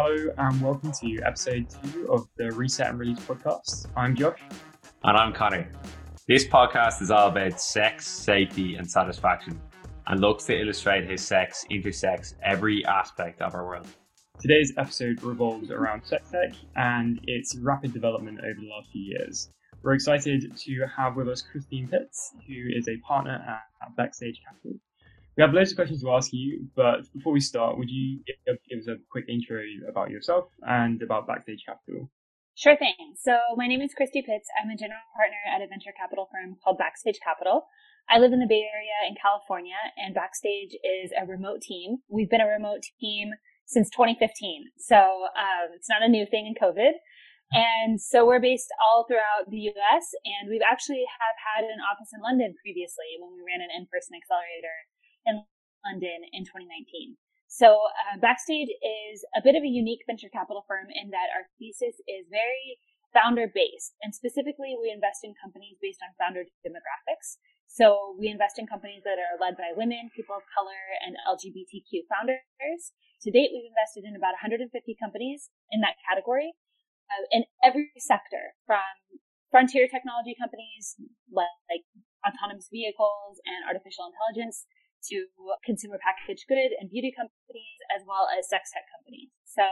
Hello and welcome to episode two of the Reset and Release podcast. I'm Josh. And I'm Connor. This podcast is all about sex, safety, and satisfaction, and looks to illustrate how sex intersects every aspect of our world. Today's episode revolves around sex tech and its rapid development over the last few years. We're excited to have with us Christine Pitts, who is a partner at Backstage Capital. We have loads of questions to ask you, but before we start, would you give, us a quick intro about yourself and about Backstage Capital? Sure thing. So my name is Christy Pitts. I'm a general partner at a venture capital firm called Backstage Capital. I live in the Bay Area in California, and Backstage is a remote team. We've been a remote team since 2015. So um, it's not a new thing in COVID. And so we're based all throughout the US and we've actually have had an office in London previously when we ran an in-person accelerator in London in 2019. So uh, Backstage is a bit of a unique venture capital firm in that our thesis is very founder based and specifically we invest in companies based on founder demographics. So we invest in companies that are led by women, people of color, and LGBTQ founders. To date, we've invested in about 150 companies in that category uh, in every sector from frontier technology companies like, like autonomous vehicles and artificial intelligence to consumer packaged good and beauty companies as well as sex tech companies. So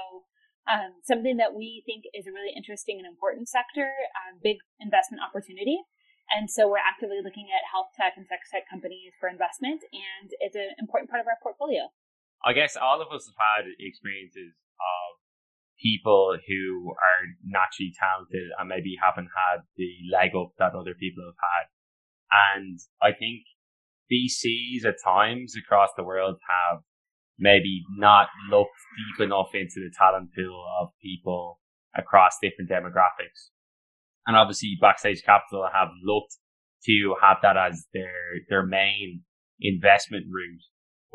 um, something that we think is a really interesting and important sector, um, big investment opportunity. And so we're actively looking at health tech and sex tech companies for investment, and it's an important part of our portfolio. I guess all of us have had experiences of people who are naturally talented and maybe haven't had the leg up that other people have had. And I think VCs at times across the world have maybe not looked deep enough into the talent pool of people across different demographics. And obviously Backstage Capital have looked to have that as their, their main investment route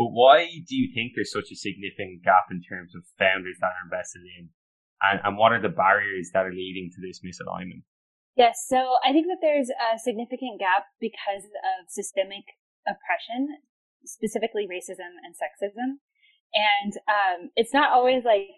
but why do you think there's such a significant gap in terms of founders that are invested in? And, and what are the barriers that are leading to this misalignment? Yes, so I think that there's a significant gap because of systemic oppression, specifically racism and sexism. And um, it's not always like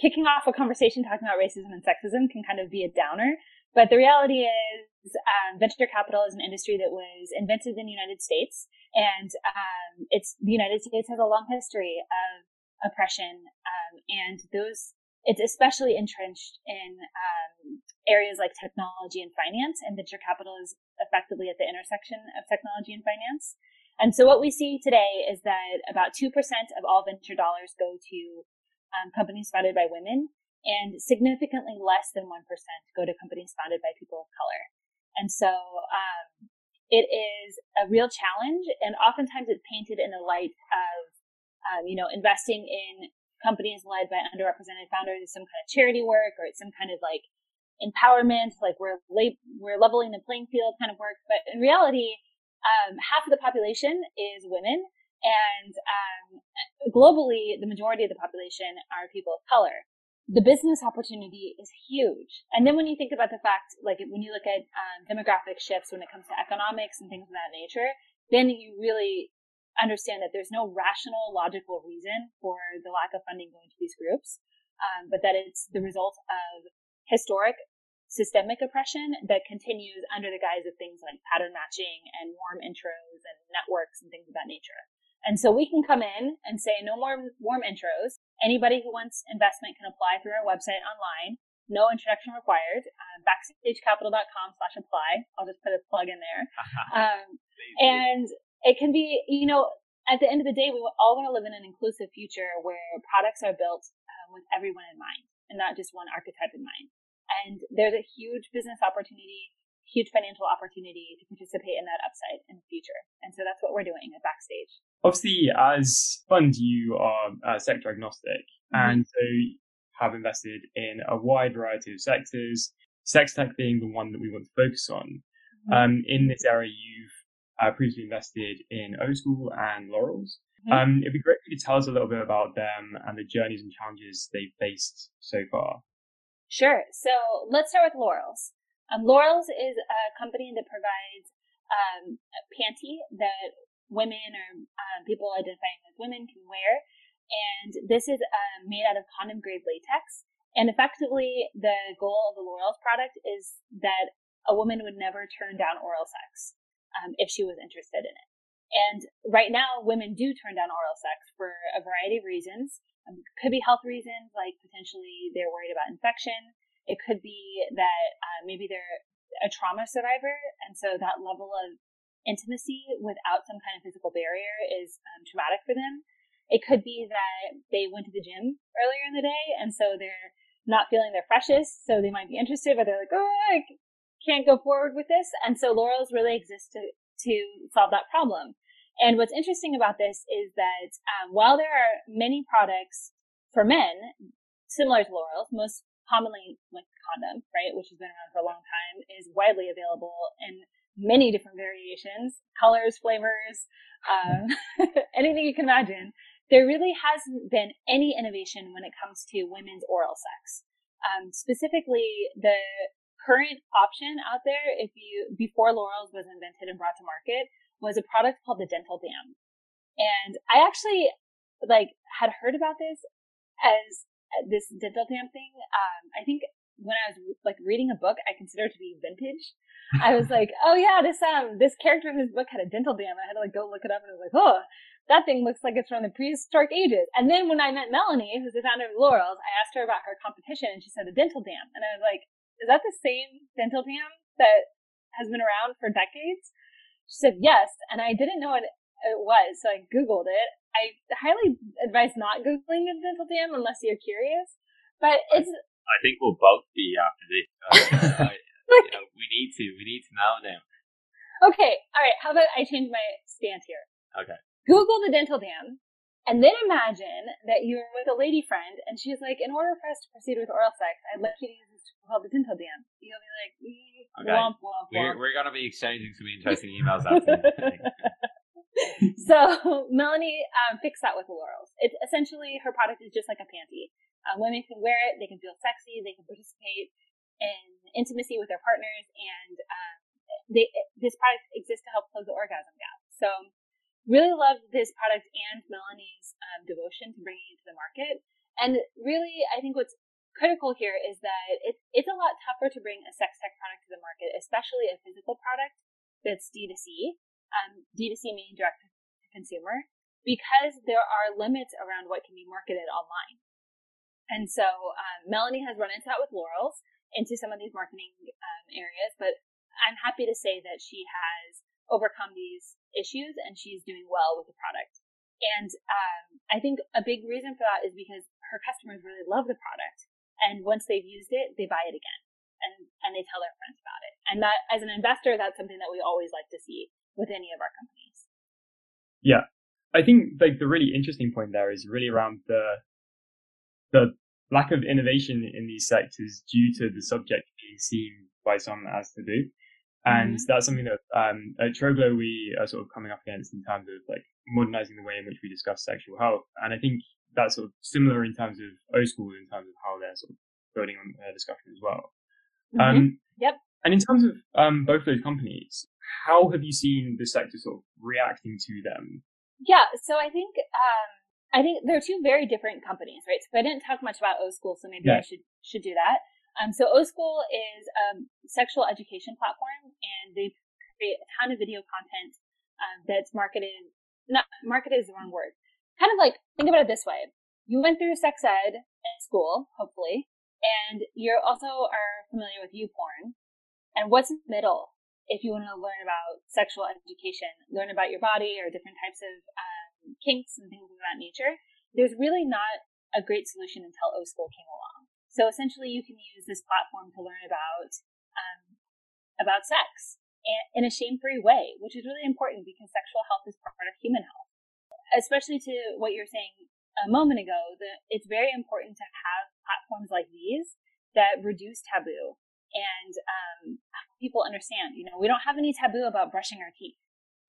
kicking off a conversation talking about racism and sexism can kind of be a downer. But the reality is, um, venture capital is an industry that was invented in the United States and um, it's the United States has a long history of oppression, um, and those it's especially entrenched in um, areas like technology and finance, and venture capital is effectively at the intersection of technology and finance. And so what we see today is that about 2% of all venture dollars go to um, companies founded by women, and significantly less than 1% go to companies founded by people of color. And so um, it is a real challenge, and oftentimes it's painted in the light of, um, you know, investing in companies led by underrepresented founders is some kind of charity work or it's some kind of like empowerment, like we're we're leveling the playing field kind of work. But in reality, um, half of the population is women, and um, globally, the majority of the population are people of color the business opportunity is huge. And then when you think about the fact, like when you look at um, demographic shifts when it comes to economics and things of that nature, then you really understand that there's no rational, logical reason for the lack of funding going to these groups, um, but that it's the result of historic systemic oppression that continues under the guise of things like pattern matching and warm intros and networks and things of that nature. And so we can come in and say no more warm intros. Anybody who wants investment can apply through our website online. No introduction required. Uh, backstagecapital.com slash apply. I'll just put a plug in there. um, and it can be, you know, at the end of the day, we all want to live in an inclusive future where products are built uh, with everyone in mind and not just one archetype in mind. And there's a huge business opportunity huge financial opportunity to participate in that upside in the future. And so that's what we're doing at Backstage. Obviously, as fund, you are uh, sector agnostic, mm-hmm. and so have invested in a wide variety of sectors. Sex tech being the one that we want to focus on. Mm-hmm. Um, in this area, you've uh, previously invested in O School and Lorals. Mm-hmm. Um, it'd be great if you could tell us a little bit about them and the journeys and challenges they've faced so far. Sure. So let's start with Lorals. Um, Lorals is a company that provides um, a panty that women or um, people identifying as women can wear and this is uh, made out of condom grade latex. And effectively, the goal of the Lorals product is that a woman would never turn down oral sex um, if she was interested in it. And right now, women do turn down oral sex for a variety of reasons. Um, could be health reasons, like potentially they're worried about infection. It could be that uh, maybe they're a trauma survivor, and so that level of intimacy without some kind of physical barrier is um, traumatic for them. It could be that they went to the gym earlier in the day, and so they're not feeling their freshest, so they might be interested, but they're like, oh, I can't go forward with this. And so Lorals really exists to to solve that problem. And what's interesting about this is that um, while there are many products for men similar to Lorals, most commonly like condom, right, which has been around for a long time, is widely available in many different variations, colors, flavors, um, anything you can imagine. There really hasn't been any innovation when it comes to women's oral sex. Um, specifically, the current option out there, if you before Lorals was invented and brought to market, was a product called the Dental Dam. And I actually like had heard about this as uh, this dental dam thing. Um, I think when I was like reading a book, I considered to be vintage. I was like, oh yeah, this um this character in this book had a dental dam. I had to like go look it up, and I was like, oh, that thing looks like it's from the prehistoric ages. And then when I met Melanie, who's the founder of Lorals, I asked her about her competition, and she said a dental dam, and I was like, is that the same dental dam that has been around for decades? She said, yes. And I didn't know what it was. So I Googled it. I highly advise not Googling a dental dam unless you're curious. But it's. I think we'll both be after this. Uh, I, you know, we need to. We need to know now. Okay. All right. How about I change my stance here? Okay. Google the dental dam and then imagine that you're with a lady friend and she's like, in order for us to proceed with oral sex, I'd like you to use this called the dental dam. You'll be like, mm, okay. womp, womp, womp. We're, we're going to be exchanging some interesting emails after So Melanie um, fixed that with the Lorals. It's essentially her product is just like a panty. Um, women can wear it, they can feel sexy, they can participate in intimacy with their partners, and um, they, this product exists to help close the orgasm gap. So really loved this product and Melanie's um, devotion to bringing it to the market. And really, I think what's critical here is that it, it's a lot tougher to bring a sex tech product to the market, especially a physical product that's D2C. Um, D2C meaning direct to consumer, because there are limits around what can be marketed online. And so um, Melanie has run into that with Lorals, into some of these marketing um, areas, but I'm happy to say that she has overcome these issues and she's doing well with the product. And um, I think a big reason for that is because her customers really love the product. And once they've used it, they buy it again and, and they tell their friends about it. And that, as an investor, that's something that we always like to see with any of our companies. Yeah. I think like the really interesting point there is really around the, the lack of innovation in these sectors due to the subject being seen by some as taboo. And mm-hmm. that's something that um, at Troglo we are sort of coming up against in terms of like modernizing the way in which we discuss sexual health. And I think that's sort of similar in terms of O School in terms of how they're sort of building on their discussion as well. Mm-hmm. Um, yep. And in terms of um, both those companies, how have you seen the sector sort of reacting to them? Yeah, so I think um, I think they're two very different companies, right? So I didn't talk much about O School, so maybe yeah. I should should do that. Um, so O School is a sexual education platform, and they create a ton of video content um, that's marketed. Not marketed is the wrong word. Kind of like think about it this way: you went through sex ed in school, hopefully, and you also are familiar with YouPorn. And what's in the middle? If you want to learn about sexual education, learn about your body or different types of um, kinks and things of that nature, there's really not a great solution until O School came along. So essentially, you can use this platform to learn about um, about sex in a shame-free way, which is really important because sexual health is part of human health. Especially to what you're saying a moment ago, that it's very important to have platforms like these that reduce taboo and um, people understand. You know, we don't have any taboo about brushing our teeth.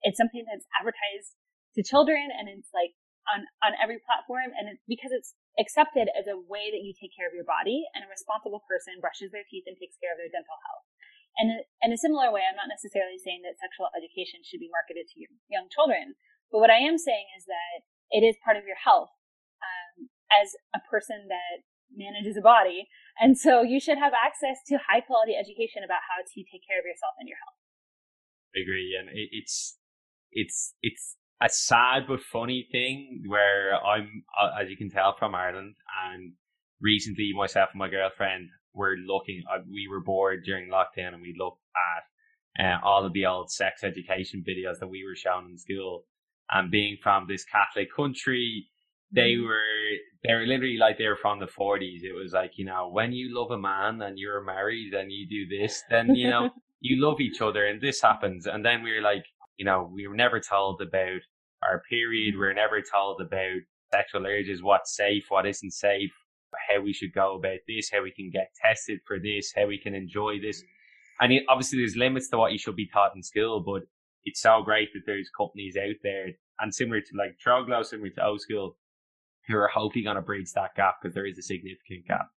It's something that's advertised to children, and it's like on on every platform, and it's because it's accepted as a way that you take care of your body and a responsible person brushes their teeth and takes care of their dental health. And in a similar way, I'm not necessarily saying that sexual education should be marketed to young children, but what I am saying is that it is part of your health. as a person that manages a body. And so you should have access to high quality education about how to take care of yourself and your health. I agree. And it, it's, it's, it's a sad but funny thing where I'm, as you can tell from Ireland and recently myself and my girlfriend were looking, uh, we were bored during lockdown and we looked at uh, all of the old sex education videos that we were shown in school. And being from this Catholic country, they mm. were they were literally like they were from the forties. It was like you know when you love a man and you're married and you do this, then you know you love each other and this happens. And then we were like, you know, we were never told about our period. We mm. were never told about sexual urges, what's safe, what isn't safe, how we should go about this, how we can get tested for this, how we can enjoy this. Mm. And obviously, there's limits to what you should be taught in school, but it's so great that there's companies out there and similar to like Troglow, similar to O School, who are hopefully going to bridge that gap because there is a significant gap.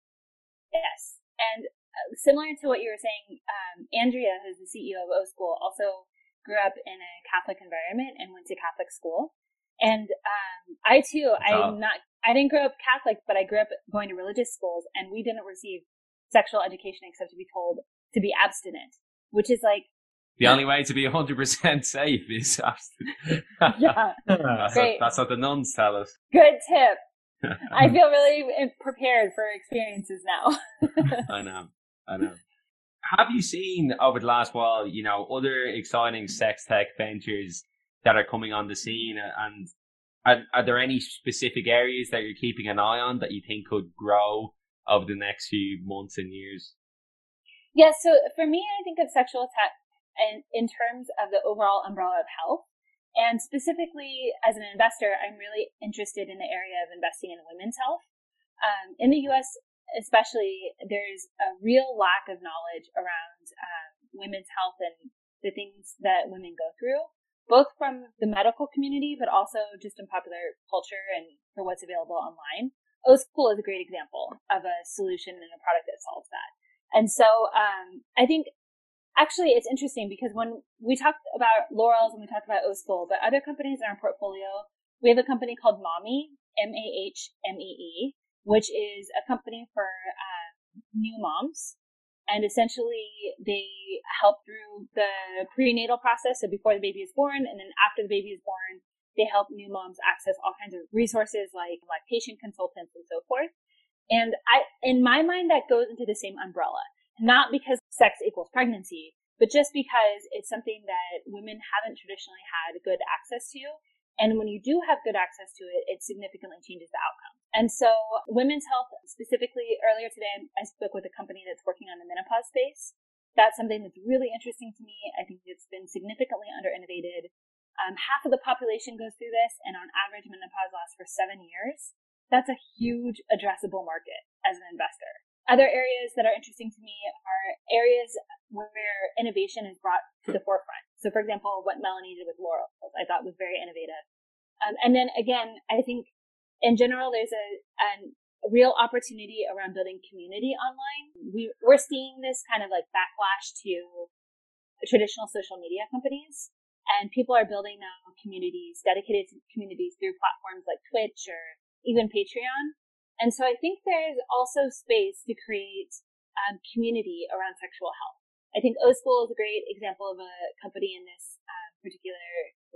Yes. And uh, similar to what you were saying, um, Andrea, who's the CEO of O School, also grew up in a Catholic environment and went to Catholic school. And um, I too, I'm not, I didn't grow up Catholic, but I grew up going to religious schools, and we didn't receive sexual education except to be told to be abstinent, which is like the only way to be 100% safe is abstinent. yeah. that's, Great. What, that's what the nuns tell us. Good tip. I feel really prepared for experiences now. I know. I know. Have you seen over the last while, you know, other exciting sex tech ventures that are coming on the scene? And are, are there any specific areas that you're keeping an eye on that you think could grow over the next few months and years? Yes. Yeah, so for me, I think of sexual tech in, in terms of the overall umbrella of health. And specifically, as an investor, I'm really interested in the area of investing in women's health. Um, in the U.S., especially, there's a real lack of knowledge around um, women's health and the things that women go through, both from the medical community, but also just in popular culture and for what's available online. O is a great example of a solution and a product that solves that. And so um, I think actually it's interesting because when we talked about Lorals and we talked about O School, but other companies in our portfolio, we have a company called Mahmee, M-A-H-M-E-E, which is a company for um, new moms. And essentially they help through the prenatal process. So before the baby is born and then after the baby is born, they help new moms access all kinds of resources like lactation consultants and so forth. And I, in my mind, that goes into the same umbrella not because sex equals pregnancy, but just because it's something that women haven't traditionally had good access to. And when you do have good access to it, it significantly changes the outcome. And so women's health specifically earlier today, I spoke with a company that's working on the menopause space. That's something that's really interesting to me. I think it's been significantly under innovated. Um, half of the population goes through this and on average menopause lasts for seven years. That's a huge addressable market as an investor. Other areas that are interesting to me are areas where innovation is brought to the forefront. So, for example, what Melanie did with Loral, I thought was very innovative. Um, and then again, I think in general, there's a, a real opportunity around building community online. We, we're seeing this kind of like backlash to traditional social media companies. And people are building now communities, dedicated communities through platforms like Twitch or even Patreon. And so I think there's also space to create um, community around sexual health. I think O School is a great example of a company in this um, particular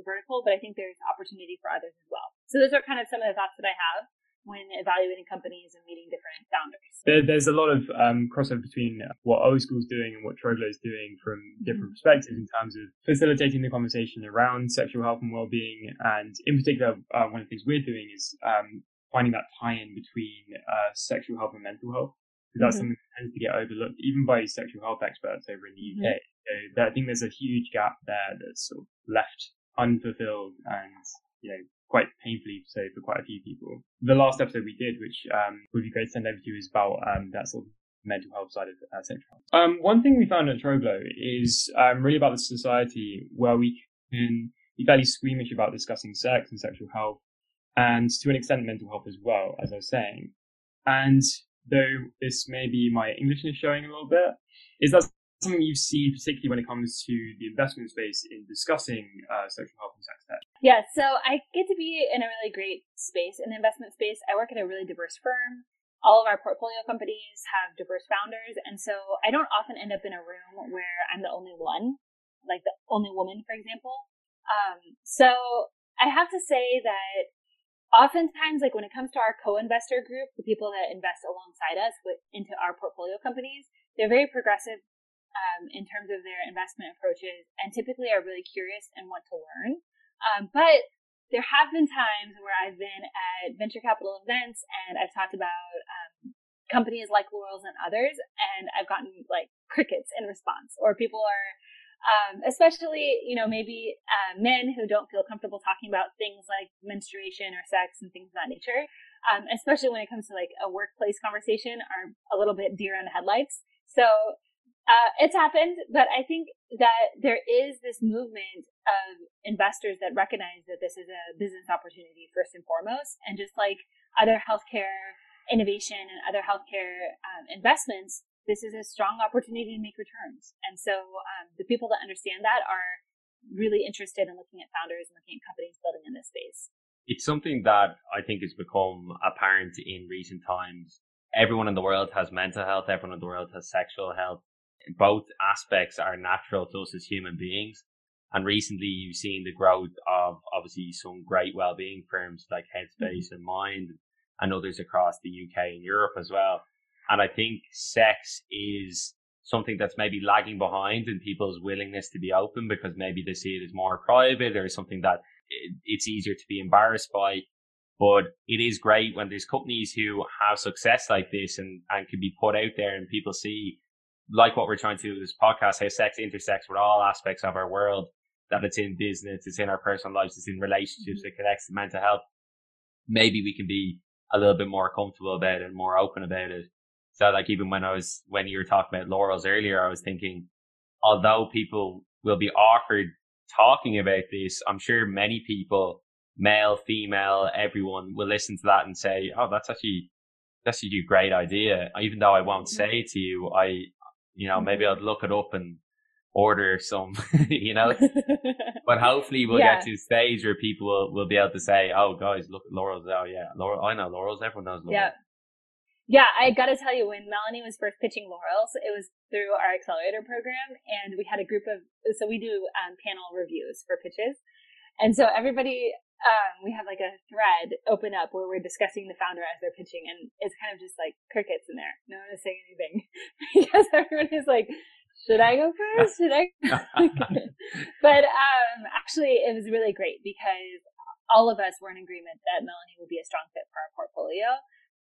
vertical, but I think there's opportunity for others as well. So those are kind of some of the thoughts that I have when evaluating companies and meeting different founders. There, there's a lot of um, crossover between what O School is doing and what Troglo is doing from different mm-hmm. perspectives in terms of facilitating the conversation around sexual health and well-being. And in particular, uh, one of the things we're doing is um, finding that tie-in between uh, sexual health and mental health. Because that's mm-hmm. something that tends to get overlooked, even by sexual health experts over in the UK. Mm-hmm. So I think there's a huge gap there that's sort of left unfulfilled and, you know, quite painfully so for quite a few people. The last episode we did, which um, would be great to send over to you, is about um, that sort of mental health side of uh, sexual health. Um, one thing we found at Troglo is um, really about the society where we can be fairly squeamish about discussing sex and sexual health and to an extent mental health as well, as I was saying. And though this may be my English is showing a little bit, is that something you've seen, particularly when it comes to the investment space in discussing uh, social health and sex tech? Yeah, so I get to be in a really great space in the investment space. I work at a really diverse firm. All of our portfolio companies have diverse founders, and so I don't often end up in a room where I'm the only one, like the only woman, for example. Um, so I have to say that oftentimes, like when it comes to our co-investor group, the people that invest alongside us with, into our portfolio companies, they're very progressive um, in terms of their investment approaches and typically are really curious and want to learn. Um, but there have been times where I've been at venture capital events and I've talked about um, companies like Lorals and others, and I've gotten like crickets in response, or people are, um, especially you know maybe uh, men who don't feel comfortable talking about things like menstruation or sex and things of that nature, um, especially when it comes to like a workplace conversation, are a little bit deer in the headlights. So uh, it's happened, but I think that there is this movement of investors that recognize that this is a business opportunity first and foremost, and just like other healthcare innovation and other healthcare um, investments, this is a strong opportunity to make returns. And so um, the people that understand that are really interested in looking at founders and looking at companies building in this space. It's something that I think has become apparent in recent times. Everyone in the world has mental health. Everyone in the world has sexual health both aspects are natural to us as human beings. And recently you've seen the growth of obviously some great well-being firms like Headspace mm-hmm. and Mind and others across the UK and Europe as well. And I think sex is something that's maybe lagging behind in people's willingness to be open because maybe they see it as more private or something that it's easier to be embarrassed by. But it is great when there's companies who have success like this and, and can be put out there and people see like what we're trying to do with this podcast, how sex intersects with all aspects of our world, that it's in business, it's in our personal lives, it's in relationships, mm-hmm. it connects to mental health. Maybe we can be a little bit more comfortable about it and more open about it. So like even when I was, when you were talking about Lorals earlier, I was thinking, although people will be awkward talking about this, I'm sure many people, male, female, everyone will listen to that and say, Oh, that's actually, that's actually a great idea. Even though I won't mm-hmm. say it to you, I, you know, maybe I'd look it up and order some, you know. but hopefully we'll yeah. get to a stage where people will, will be able to say, "Oh, guys, look at Lorals." Oh, yeah, Loral. I know Lorals. Everyone knows Lorals. Yeah. Yeah, I gotta tell you, when Melanie was first pitching Lorals, it was through our accelerator program, and we had a group of, so we do um, panel reviews for pitches. And so everybody um, we have like a thread open up where we're discussing the founder as they're pitching, and it's kind of just like crickets in there. No one is saying anything because everyone is like, "Should I go first? Should I?" but um, actually, it was really great because all of us were in agreement that Melanie would be a strong fit for our portfolio,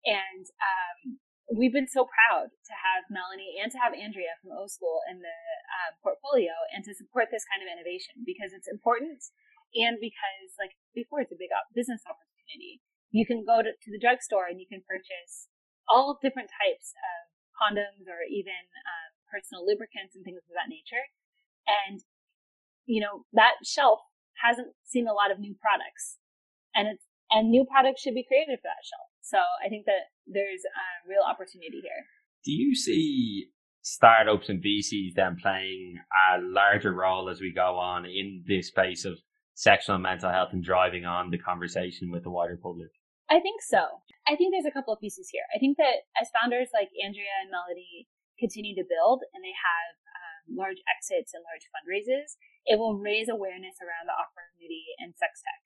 and um, we've been so proud to have Melanie and to have Andrea from O School in the uh, portfolio and to support this kind of innovation because it's important and because like before it's a big business opportunity. You can go to, to the drugstore and you can purchase all different types of condoms or even um, personal lubricants and things of that nature. And, you know, that shelf hasn't seen a lot of new products and it's, and new products should be created for that shelf. So I think that there's a real opportunity here. Do you see startups and VCs then playing a larger role as we go on in this space of sexual and mental health and driving on the conversation with the wider public? I think so. I think there's a couple of pieces here. I think that as founders like Andrea and Melody continue to build and they have um, large exits and large fundraisers, it will raise awareness around the opportunity in sex tech.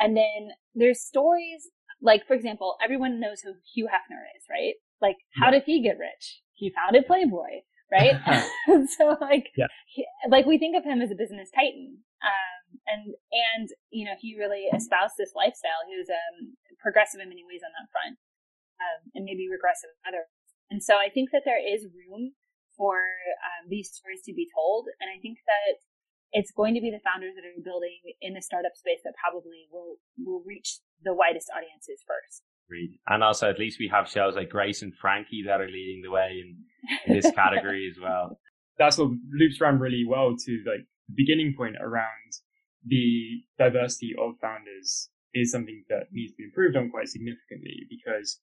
And then there's stories like, for example, everyone knows who Hugh Hefner is, right? Like, how yeah. did he get rich? He founded Playboy, right? so like, yeah. he, like we think of him as a business titan. Um, and and you know he really espoused this lifestyle. He was um, progressive in many ways on that front, um, and maybe regressive in other. And so I think that there is room for um, these stories to be told, and I think that it's going to be the founders that are building in the startup space that probably will will reach the widest audiences first. Agreed. And also, at least we have shows like Grace and Frankie that are leading the way in, in this category as well. That sort of loops around really well to like the beginning point around the diversity of founders is something that needs to be improved on quite significantly because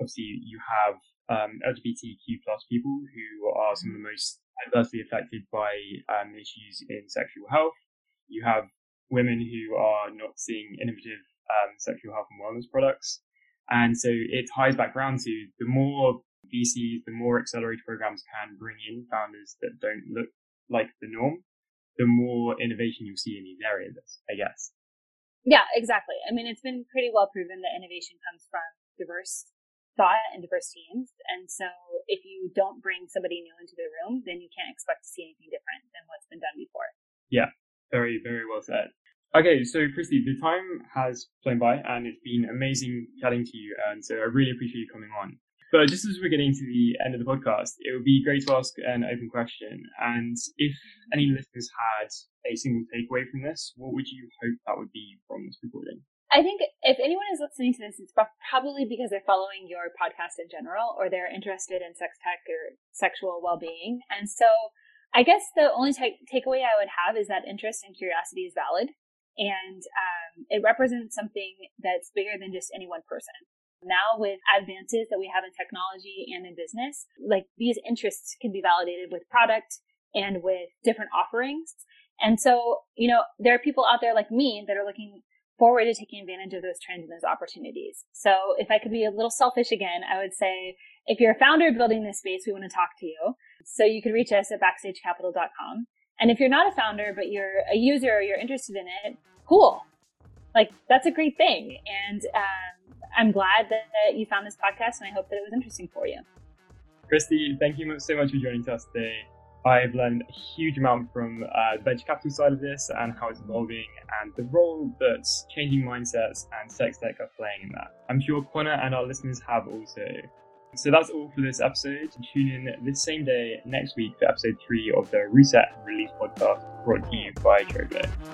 obviously you have um, LGBTQ plus people who are some of the most adversely affected by um, issues in sexual health. You have women who are not seeing innovative um, sexual health and wellness products. And so it ties back around to the more VCs, the more accelerator programs can bring in founders that don't look like the norm, the more innovation you'll see in these areas, I guess. Yeah, exactly. I mean, it's been pretty well proven that innovation comes from diverse thought and diverse teams. And so if you don't bring somebody new into the room, then you can't expect to see anything different than what's been done before. Yeah, very, very well said. Okay, so Christy, the time has flown by and it's been amazing chatting to you. And so I really appreciate you coming on. But just as we're getting to the end of the podcast, it would be great to ask an open question. And if any listeners had a single takeaway from this, what would you hope that would be from this recording? I think if anyone is listening to this, it's probably because they're following your podcast in general or they're interested in sex tech or sexual well being. And so I guess the only takeaway I would have is that interest and curiosity is valid and um, it represents something that's bigger than just any one person. Now with advances that we have in technology and in business, like these interests can be validated with product and with different offerings. And so, you know, there are people out there like me that are looking forward to taking advantage of those trends and those opportunities. So if I could be a little selfish again, I would say if you're a founder building this space, we want to talk to you. So you could reach us at backstagecapital.com. And if you're not a founder, but you're a user or you're interested in it, cool. Like that's a great thing. And um, I'm glad that you found this podcast and I hope that it was interesting for you. Christy, thank you so much for joining us today. I've learned a huge amount from uh, the venture capital side of this and how it's evolving and the role that changing mindsets and sex tech are playing in that. I'm sure Connor and our listeners have also. So that's all for this episode. Tune in this same day next week for episode three of the Reset and Release podcast brought to you by Trovo.